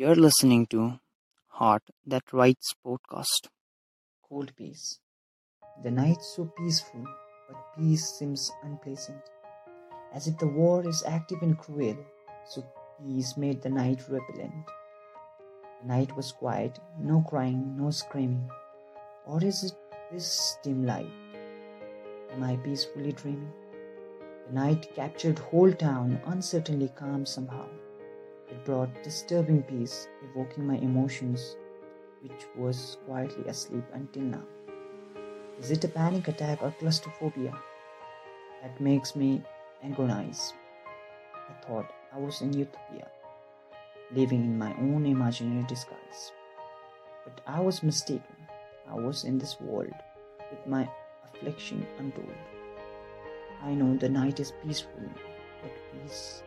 You're listening to Heart That Writes podcast. Cold peace. The night so peaceful, but peace seems unpleasant. As if the war is active and cruel, so peace made the night repellent. The night was quiet, no crying, no screaming. Or is it this dim light? Am I peacefully dreaming? The night captured whole town, uncertainly calm somehow. It brought disturbing peace, evoking my emotions, which was quietly asleep until now. Is it a panic attack or claustrophobia that makes me agonize? I thought I was in utopia, living in my own imaginary disguise. But I was mistaken. I was in this world with my affliction untold. I know the night is peaceful, but peace